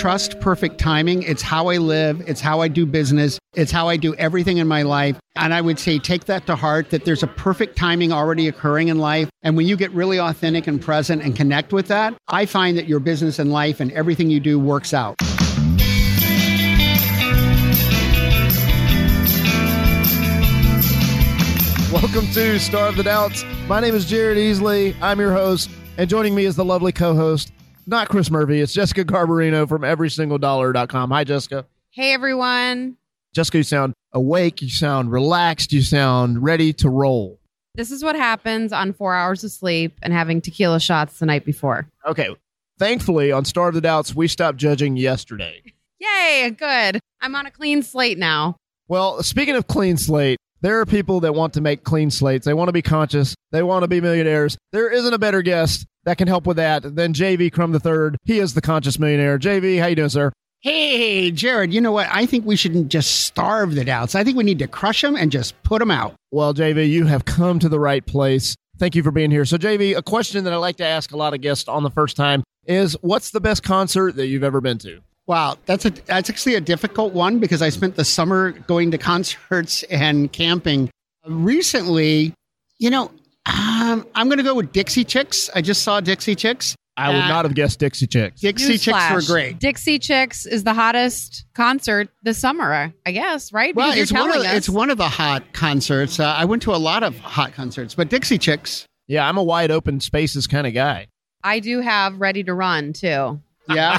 trust perfect timing. It's how I live, it's how I do business, it's how I do everything in my life. And I would say take that to heart that there's a perfect timing already occurring in life. And when you get really authentic and present and connect with that, I find that your business and life and everything you do works out. Welcome to Starve the Doubts. My name is Jared Easley. I'm your host, and joining me is the lovely co-host, not Chris Murphy. It's Jessica Garbarino from EverySingleDollar.com. Hi, Jessica. Hey, everyone. Jessica, you sound awake. You sound relaxed. You sound ready to roll. This is what happens on four hours of sleep and having tequila shots the night before. Okay. Thankfully, on Starve the Doubts, we stopped judging yesterday. Yay, good. I'm on a clean slate now. Well, speaking of clean slate, there are people that want to make clean slates. They want to be conscious. They want to be millionaires. There isn't a better guest that can help with that than JV Crum III. He is the conscious millionaire. JV, how you doing, sir? Hey, Jared, you know what? I think we shouldn't just starve the doubts. I think we need to crush them and just put them out. Well, JV, you have come to the right place. Thank you for being here. So, JV, a question that I like to ask a lot of guests on the first time is what's the best concert that you've ever been to? Wow, that's a that's actually a difficult one because I spent the summer going to concerts and camping. Recently, you know, um, I'm going to go with Dixie Chicks. I just saw Dixie Chicks. I would Uh, not have guessed Dixie Chicks. Dixie Chicks were great. Dixie Chicks is the hottest concert this summer, I guess, right? Well, Because it's one, of, the- us. it's one of the hot concerts. Uh, I went to a lot of hot concerts, but Dixie Chicks, Yeah, I'm a wide open spaces kind of guy. I do have Ready to Run, too. Yeah.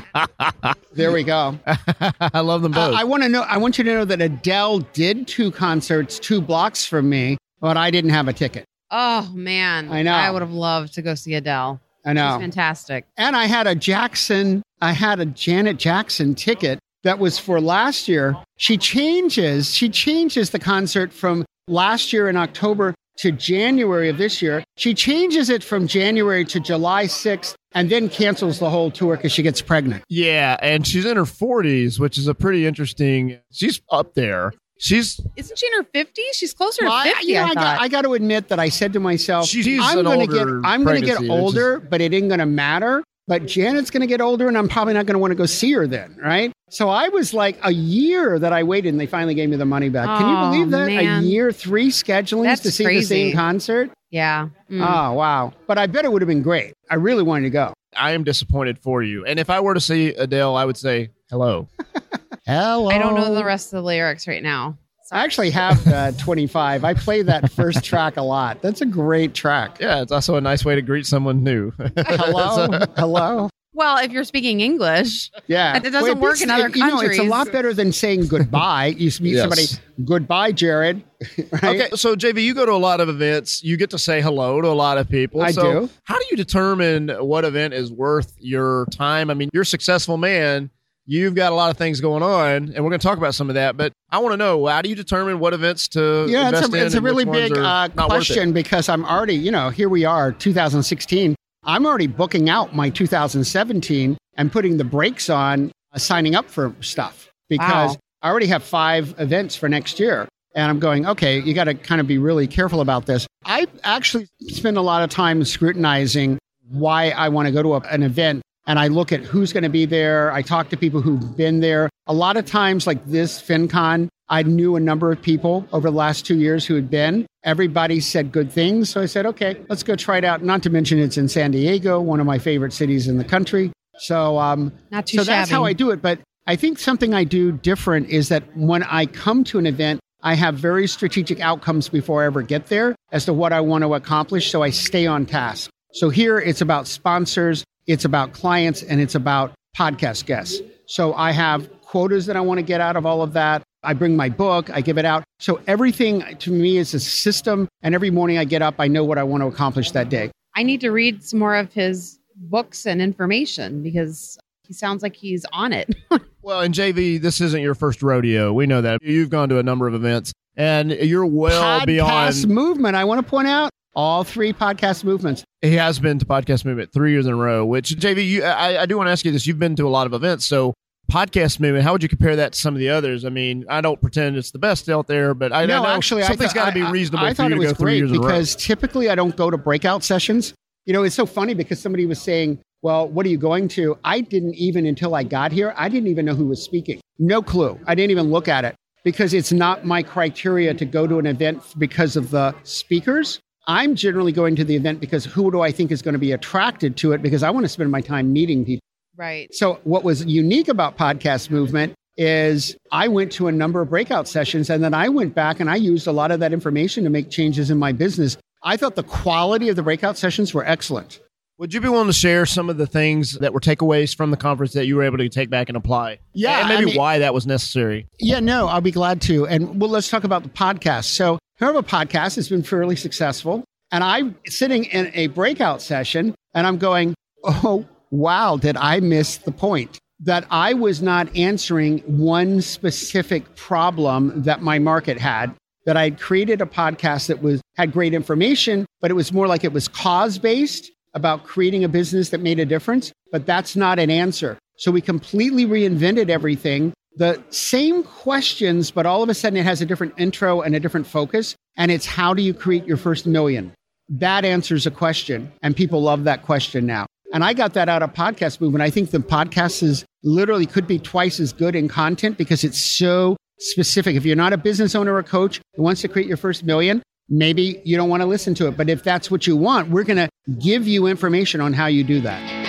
there we go. I love them both. Uh, I want to know. I want you to know that Adele did two concerts two blocks from me, but I didn't have a ticket. Oh, man. I know. I would have loved to go see Adele. I She's know. fantastic. And I had a Jackson. I had a Janet Jackson ticket that was for last year. She changes. She changes the concert from last year in October to January of this year. She changes it from January to July 6th and then cancels the whole tour because she gets pregnant. yeah, and she's in her 40s, which is a pretty interesting. She's up there. She's Isn't she in her 50s? She's closer Well, to I, 50, you know, I, I, got, I got to admit that I said to myself, She's I'm going to get, I'm going to get pregnancy, which is- older, but it ain't going to matter. But Janet's going to get older, and I'm probably not going to want to go see her then, right? So I was like a year that I waited, and they finally gave me the money back. Can you believe that? man. A year, three schedulings That's to see the same concert. yeah. Mm. Oh wow! But I bet it would have been great. I really wanted to go. I am disappointed for you. And if I were to see Adele, I would say hello. Hello. I don't know the rest of the lyrics right now. I actually have uh, 25. I play that first track a lot. That's a great track. Yeah, it's also a nice way to greet someone new. Hello. Hello. Well, if you're speaking English, Yeah, it doesn't it work beats- in other it- You know, it's a lot better than saying goodbye. You meet Yes. somebody, goodbye, Jared. right? Okay, so JV, you go to a lot of events. You get to say hello to a lot of people. I so do. How do you determine what event is worth your time? I mean, you're a successful man. You've got a lot of things going on, and we're going to talk about some of that. But I want to know how do you determine what events to Yeah, it's invest a, in it's a really big uh, not worth it? question because I'm already, you know, here we are, 2016. I'm already booking out my 2017 and putting the brakes on uh, signing up for stuff because Wow. I already have five events for next year. And I'm going, okay, you got to kind of be really careful about this. I actually spend a lot of time scrutinizing why I want to go to a, an event and I look at who's going to be there. I talk to people who've been there. A lot of times, like this FinCon, I knew a number of people over the last two years who had been. Everybody said good things. So I said, okay, let's go try it out. Not to mention it's in San Diego, one of my favorite cities in the country. So, um, not too so that's how I do it. But I think something I do different is that when I come to an event, I have very strategic outcomes before I ever get there as to what I want to accomplish. So I stay on task. So here it's about sponsors, it's about clients, and it's about podcast guests. So I have quotas that I want to get out of all of that. I bring my book, I give it out. So everything to me is a system. And every morning I get up, I know what I want to accomplish that day. I need to read some more of his books and information because he sounds like he's on it. Well, and JV, this isn't your first rodeo. We know that. You've gone to a number of events, and you're well podcast beyond. movement. I want to point out all three podcast movements. He has been to Podcast Movement three years in a row. Which JV, you, I, I do want to ask you this. You've been to a lot of events, so Podcast Movement. How would you compare that to some of the others? I mean, I don't pretend it's the best out there, but I, I no, know actually, something's I got to be I- reasonable I, for thought you it to was great years in a row. because typically I don't go to breakout sessions. You know, it's so funny because somebody was saying, well, what are you going to? I didn't even, until I got here, I didn't even know who was speaking. No clue. I didn't even look at it because it's not my criteria to go to an event because of the speakers. I'm generally going to the event because who do I think is going to be attracted to it because I want to spend my time meeting people. Right. So, what was unique about Podcast Movement is I went to a number of breakout sessions and then I went back and I used a lot of that information to make changes in my business. I thought the quality of the breakout sessions were excellent. Would you be willing to share some of the things that were takeaways from the conference that you were able to take back and apply? Yeah, and maybe I mean- why that was necessary. Yeah, no, I'll be glad to. And well, let's talk about the podcast. So, I have a podcast has been fairly successful. And I'm sitting in a breakout session and I'm going, oh, wow, did I miss the point? That I was not answering one specific problem that my market had. That I had created a podcast that was had great information, but it was more like it was cause based about creating a business that made a difference. But that's not an answer. So we completely reinvented everything the same questions, but all of a sudden it has a different intro and a different focus. And it's how do you create your first million? That answers a question. And people love that question now. And I got that out of podcast movement. I think the podcast is literally could be twice as good in content because it's so specific. If you're not a business owner or coach who wants to create your first million, maybe you don't want to listen to it. But if that's what you want, we're going to give you information on how you do that.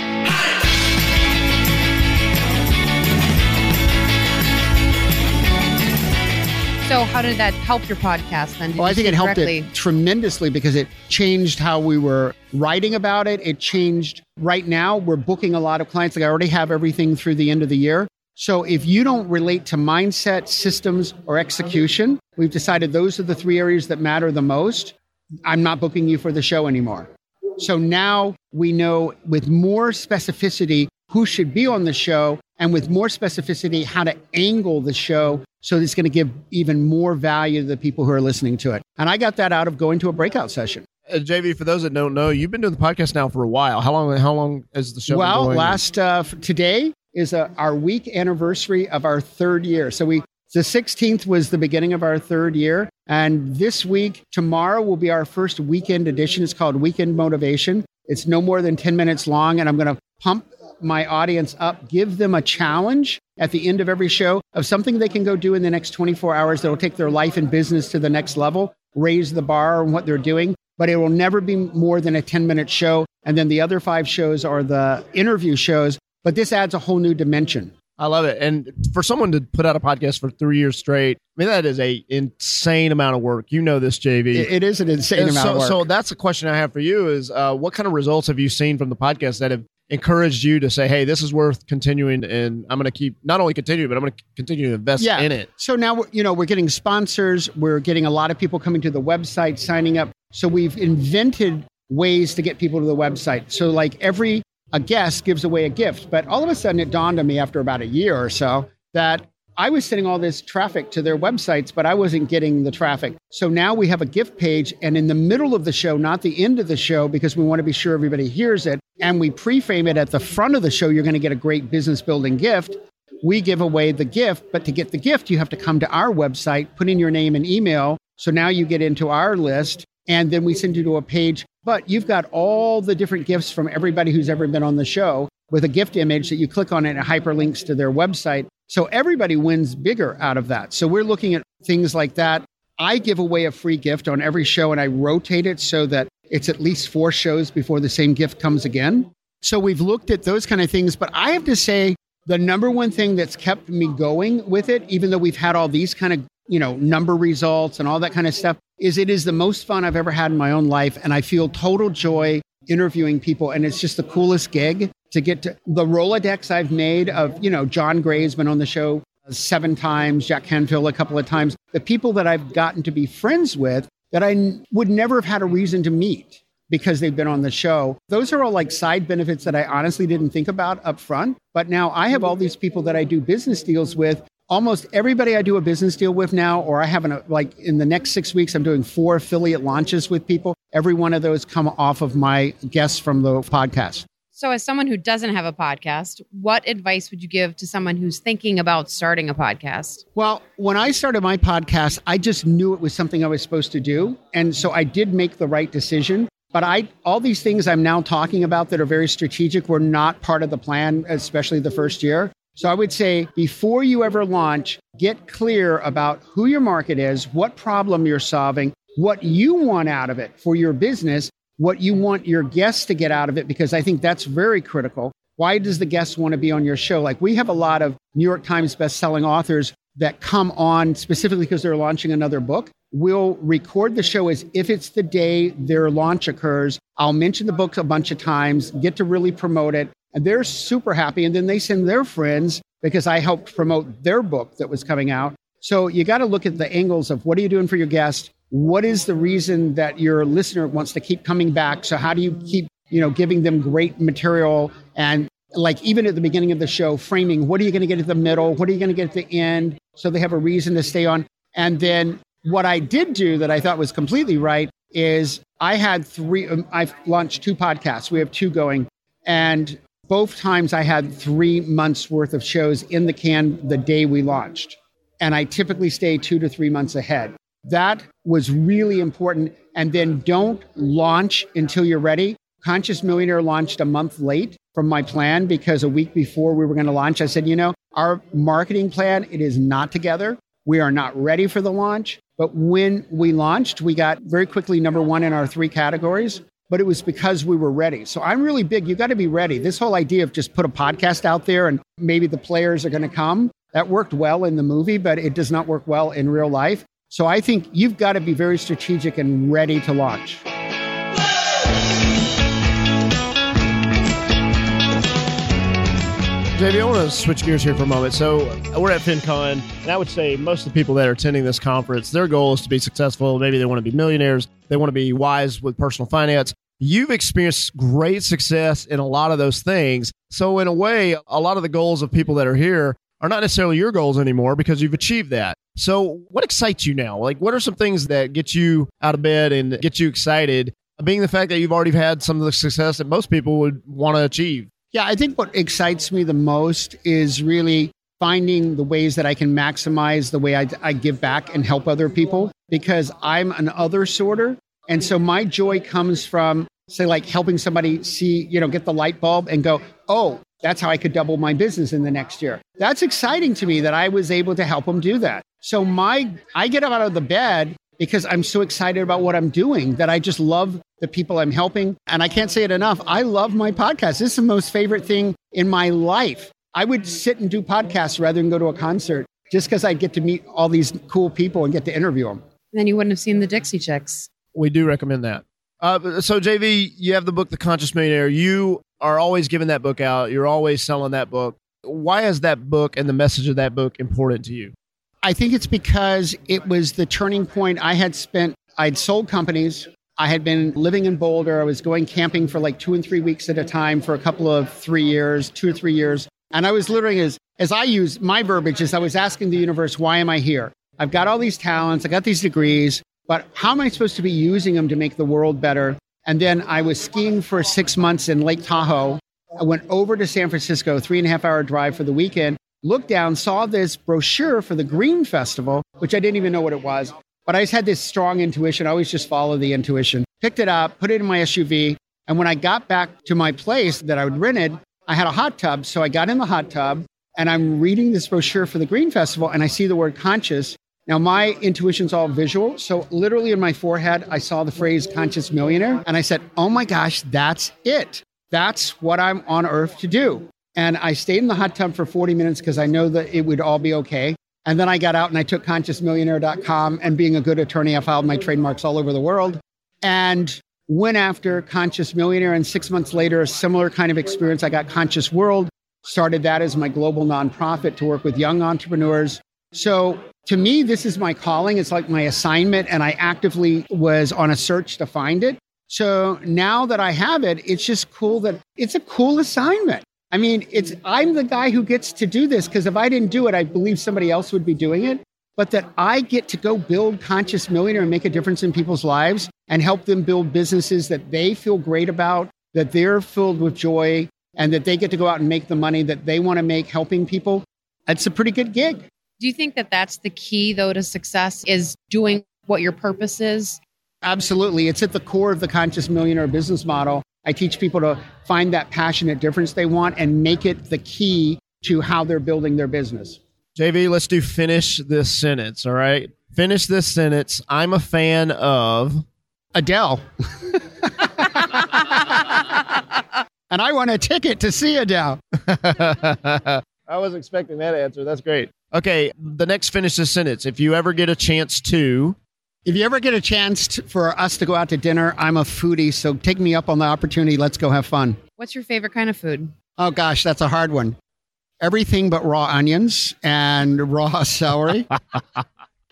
So, how did that help your podcast then? Did Well, I think it helped directly? it tremendously because it changed how we were writing about it. It changed. Right now, we're booking a lot of clients. Like I already have everything through the end of the year. So if you don't relate to mindset, systems, or execution, we've decided those are the three areas that matter the most. I'm not booking you for the show anymore. So now we know with more specificity who should be on the show and with more specificity how to angle the show so it's going to give even more value to the people who are listening to it. And I got that out of going to a breakout session. Uh, JV, for those that don't know, you've been doing the podcast now for a while. How long? How long has the show? well, last uh, today is uh our week anniversary of our third year. So we the 16th was the beginning of our third year, and this week tomorrow will be our first weekend edition. It's called Weekend Motivation. It's no more than 10 minutes long, and I'm going to pump my audience up, give them a challenge at the end of every show of something they can go do in the next 24 hours that will take their life and business to the next level, raise the bar on what they're doing. But it will never be more than a 10 minute show. And then the other five shows are the interview shows. But this adds a whole new dimension. I love it. And for someone to put out a podcast for three years straight, I mean that is a insane amount of work. You know this, JV. It- it is an insane And amount so, of work. so that's a question I have for you: Is uh, what kind of results have you seen from the podcast that have encouraged you to say, "Hey, this is worth continuing," and I'm going to keep not only continue, but I'm going to continue to invest Yeah. in it. So now, we're, you know, we're getting sponsors. We're getting a lot of people coming to the website, signing up. So we've invented ways to get people to the website. So like every a guest gives away a gift, but all of a sudden it dawned on me after about a year or so that I was sending all this traffic to their websites, but I wasn't getting the traffic. So now we have a gift page, and in the middle of the show, not the end of the show, because we want to be sure everybody hears it, and we pre-frame it at the front of the show. You're going to get a great business building gift we give away the gift, but to get the gift, you have to come to our website, put in your name and email. So now you get into our list, and then we send you to a page. But you've got all the different gifts from everybody who's ever been on the show with a gift image that you click on it and it hyperlinks to their website. So everybody wins bigger out of that. So we're looking at things like that. I give away a free gift on every show and I rotate it so that it's at least four shows before the same gift comes again. So we've looked at those kind of things, but I have to say the number one thing that's kept me going with it, even though we've had all these kind of, you know, number results and all that kind of stuff, is it is the most fun I've ever had in my own life. And I feel total joy interviewing people. And it's just the coolest gig to get to the Rolodex I've made of, you know, John Gray's been on the show seven times, Jack Canfield a couple of times. The people that I've gotten to be friends with that I n- would never have had a reason to meet because they've been on the show. Those are all like side benefits that I honestly didn't think about up front. But now I have all these people that I do business deals with. Almost everybody I do a business deal with now, or I have an, like in the next six weeks, I'm doing four affiliate launches with people. Every one of those come off of my guests from the podcast. So, as someone who doesn't have a podcast, what advice would you give to someone who's thinking about starting a podcast? Well, when I started my podcast, I just knew it was something I was supposed to do. And so I did make the right decision. But I, all these things I'm now talking about that are very strategic were not part of the plan, especially the first year. So I would say before you ever launch, get clear about who your market is, what problem you're solving, what you want out of it for your business, what you want your guests to get out of it, because I think that's very critical. Why does the guest want to be on your show? Like we have a lot of New York Times best-selling authors that come on specifically because they're launching another book. We'll record the show as if it's the day their launch occurs. I'll mention the book a bunch of times, get to really promote it. And they're super happy. And then they send their friends because I helped promote their book that was coming out. So you got to look at the angles of what are you doing for your guest? What is the reason that your listener wants to keep coming back? So how do you keep, you know, giving them great material and like even at the beginning of the show, framing what are you going to get at the middle? What are you going to get at the end? So they have a reason to stay on. And then what I did do that I thought was completely right is I had three, um, I've launched two podcasts. We have two going. And both times I had three months worth of shows in the can the day we launched. And I typically stay two to three months ahead. That was really important. And then don't launch until you're ready. Conscious Millionaire launched a month late from my plan because a week before we were going to launch, I said, you know, our marketing plan, it is not together. We are not ready for the launch. But when we launched, we got very quickly number one in our three categories. But it was because we were ready. So I'm really big. You got to be ready. This whole idea of just put a podcast out there and maybe the players are going to come, that worked well in the movie, but it does not work well in real life. So I think you've got to be very strategic and ready to launch. JV, I want to switch gears here for a moment. So we're at FinCon, and I would say most of the people that are attending this conference, their goal is to be successful. Maybe they want to be millionaires. They want to be wise with personal finance. You've experienced great success in a lot of those things. So in a way, a lot of the goals of people that are here are not necessarily your goals anymore because you've achieved that. So what excites you now? Like what are some things that get you out of bed and get you excited? Being the fact that you've already had some of the success that most people would want to achieve. Yeah, I think what excites me the most is really finding the ways that I can maximize the way I, I, give back and help other people because I'm an other sorter. And so my joy comes from, say, like helping somebody see, you know, get the light bulb and go, oh, that's how I could double my business in the next year. That's exciting to me that I was able to help them do that. So my, I get up out of the bed because I'm so excited about what I'm doing that I just love the people I'm helping. And I can't say it enough. I love my podcast. This is the most favorite thing in my life. I would sit and do podcasts rather than go to a concert just because I'd get to meet all these cool people and get to interview them. And Then you wouldn't have seen the Dixie Chicks. We do recommend that. Uh, so, JV, you have the book, The Conscious Millionaire. You are always giving that book out. You're always selling that book. Why is that book and the message of that book important to you? I think it's because it was the turning point. I had spent, I'd sold companies. I had been living in Boulder. I was going camping for like two and three weeks at a time for a couple of three years, two or three years. And I was literally, as, as I use my verbiage, is I was asking the universe, why am I here? I've got all these talents, I got these degrees, but how am I supposed to be using them to make the world better? And then I was skiing for six months in Lake Tahoe. I went over to San Francisco, three and a half hour drive for the weekend looked down, saw this brochure for the Green Festival, which I didn't even know what it was. But I just had this strong intuition. I always just follow the intuition. Picked it up, put it in my SUV. And when I got back to my place that I would rented, I had a hot tub. So I got in the hot tub and I'm reading this brochure for the Green Festival and I see the word conscious. Now, my intuition's all visual. So, literally in my forehead, I saw the phrase conscious millionaire. And I said, oh my gosh, that's it. That's what I'm on earth to do. And I stayed in the hot tub for 40 minutes because I know that it would all be okay. And then I got out and I took consciousmillionaire.com. And being a good attorney, I filed my trademarks all over the world and went after Conscious Millionaire. And six months later, a similar kind of experience. I got Conscious World, started that as my global nonprofit to work with young entrepreneurs. So to me, this is my calling. It's like my assignment. And I actively was on a search to find it. So now that I have it, it's just cool that it's a cool assignment. I mean, it's I'm the guy who gets to do this because if I didn't do it, I believe somebody else would be doing it. But that I get to go build Conscious Millionaire and make a difference in people's lives and help them build businesses that they feel great about, that they're filled with joy, and that they get to go out and make the money that they want to make helping people. It's a pretty good gig. Do you think that that's the key, though, to success is doing what your purpose is Absolutely. It's at the core of the conscious millionaire business model. I teach people to find that passionate difference they want and make it the key to how they're building their business. JV, let's do finish this sentence. All right. Finish this sentence. I'm a fan of Adele. and I want a ticket to see Adele. I was expecting that answer. That's great. Okay, the next finish this sentence. If you ever get a chance to, If you ever get a chance to, for us to go out to dinner, I'm a foodie, so take me up on the opportunity. Let's go have fun. What's your favorite kind of food? Oh gosh, that's a hard one. Everything but raw onions and raw celery.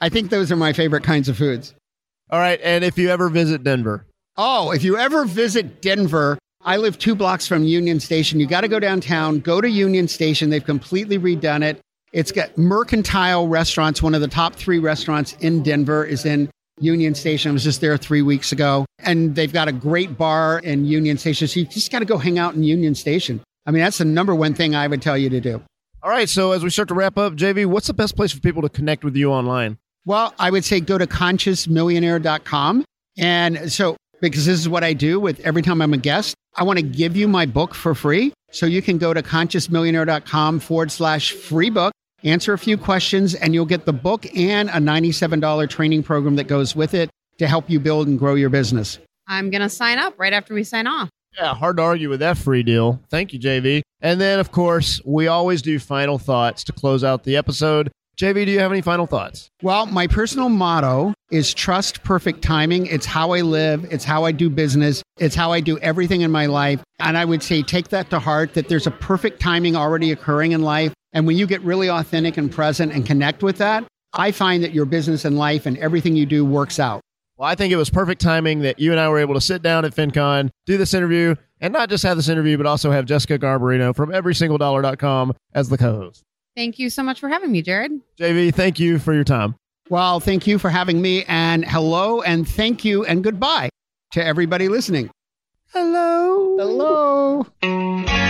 I think those are my favorite kinds of foods. all right, and if you ever visit Denver, Oh, if you ever visit Denver, I live two blocks from Union Station. You got to go downtown, go to Union Station. They've completely redone it. It's got Mercantile Restaurants. One of the top three restaurants in Denver is in Union Station. I was just there three weeks ago. And they've got a great bar in Union Station. So you just got to go hang out in Union Station. I mean, that's the number one thing I would tell you to do. all right. So as we start to wrap up, JV, what's the best place for people to connect with you online? Well, I would say go to consciousmillionaire.com. And so, because this is what I do with every time I'm a guest, I want to give you my book for free. So you can go to consciousmillionaire.com forward slash free book, answer a few questions, and you'll get the book and a $97 training program that goes with it to help you build and grow your business. I'm going to sign up right after we sign off. Yeah, hard to argue with that free deal. Thank you, JV. And then, of course, we always do final thoughts to close out the episode. JV, do you have any final thoughts? Well, my personal motto is trust perfect timing. It's how I live, it's how I do business, it's how I do everything in my life. And I would say take that to heart that there's a perfect timing already occurring in life. And when you get really authentic and present and connect with that, I find that your business and life and everything you do works out. Well, I think it was perfect timing that you and I were able to sit down at FinCon, do this interview, and not just have this interview, but also have Jessica Garbarino from everysingledollar.com as the co host. Thank you so much for having me, Jared. JV, thank you for your time. Well, thank you for having me. And hello, and thank you, and goodbye to everybody listening. Hello. Hello.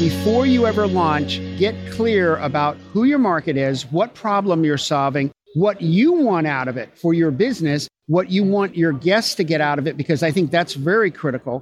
Before you ever launch, get clear about who your market is, what problem you're solving, what you want out of it for your business, what you want your guests to get out of it, because I think that's very critical.